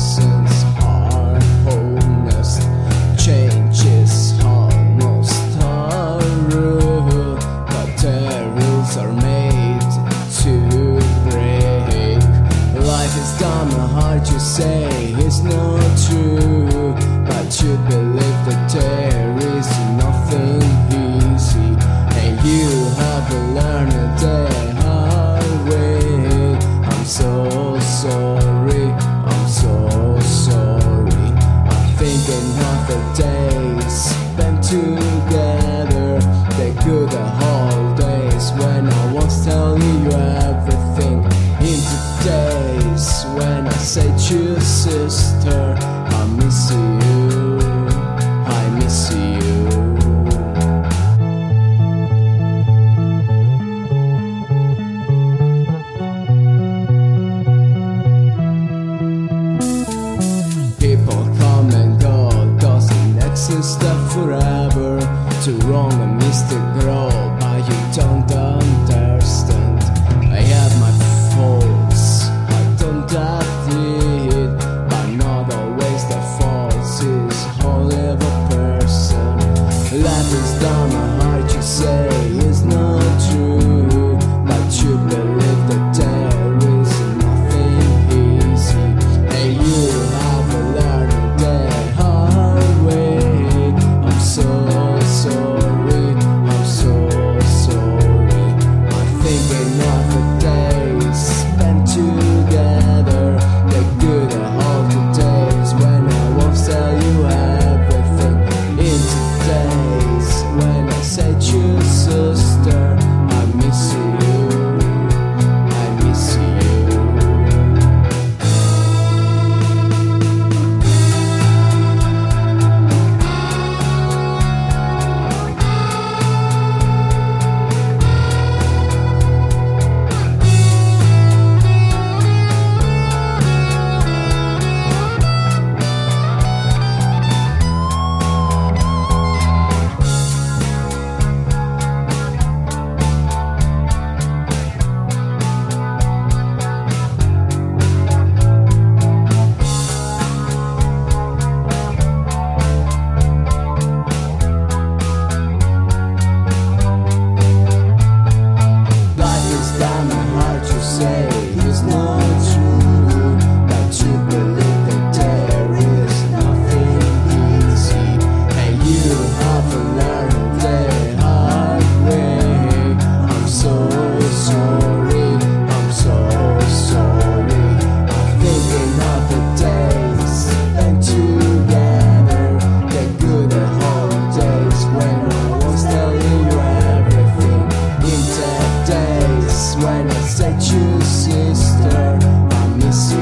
persons are almost but rules are made to break. Life is hard to say, it's not true, but you believe the tale. enough a day spent together. They could the whole days when I was telling you. forever to wrong a Mr. Grow, but you don't understand. I have my faults, I don't doubt it, but not always the faults is all of a person. Life is dumb, I heard you say. Cause I choose sister, I miss you.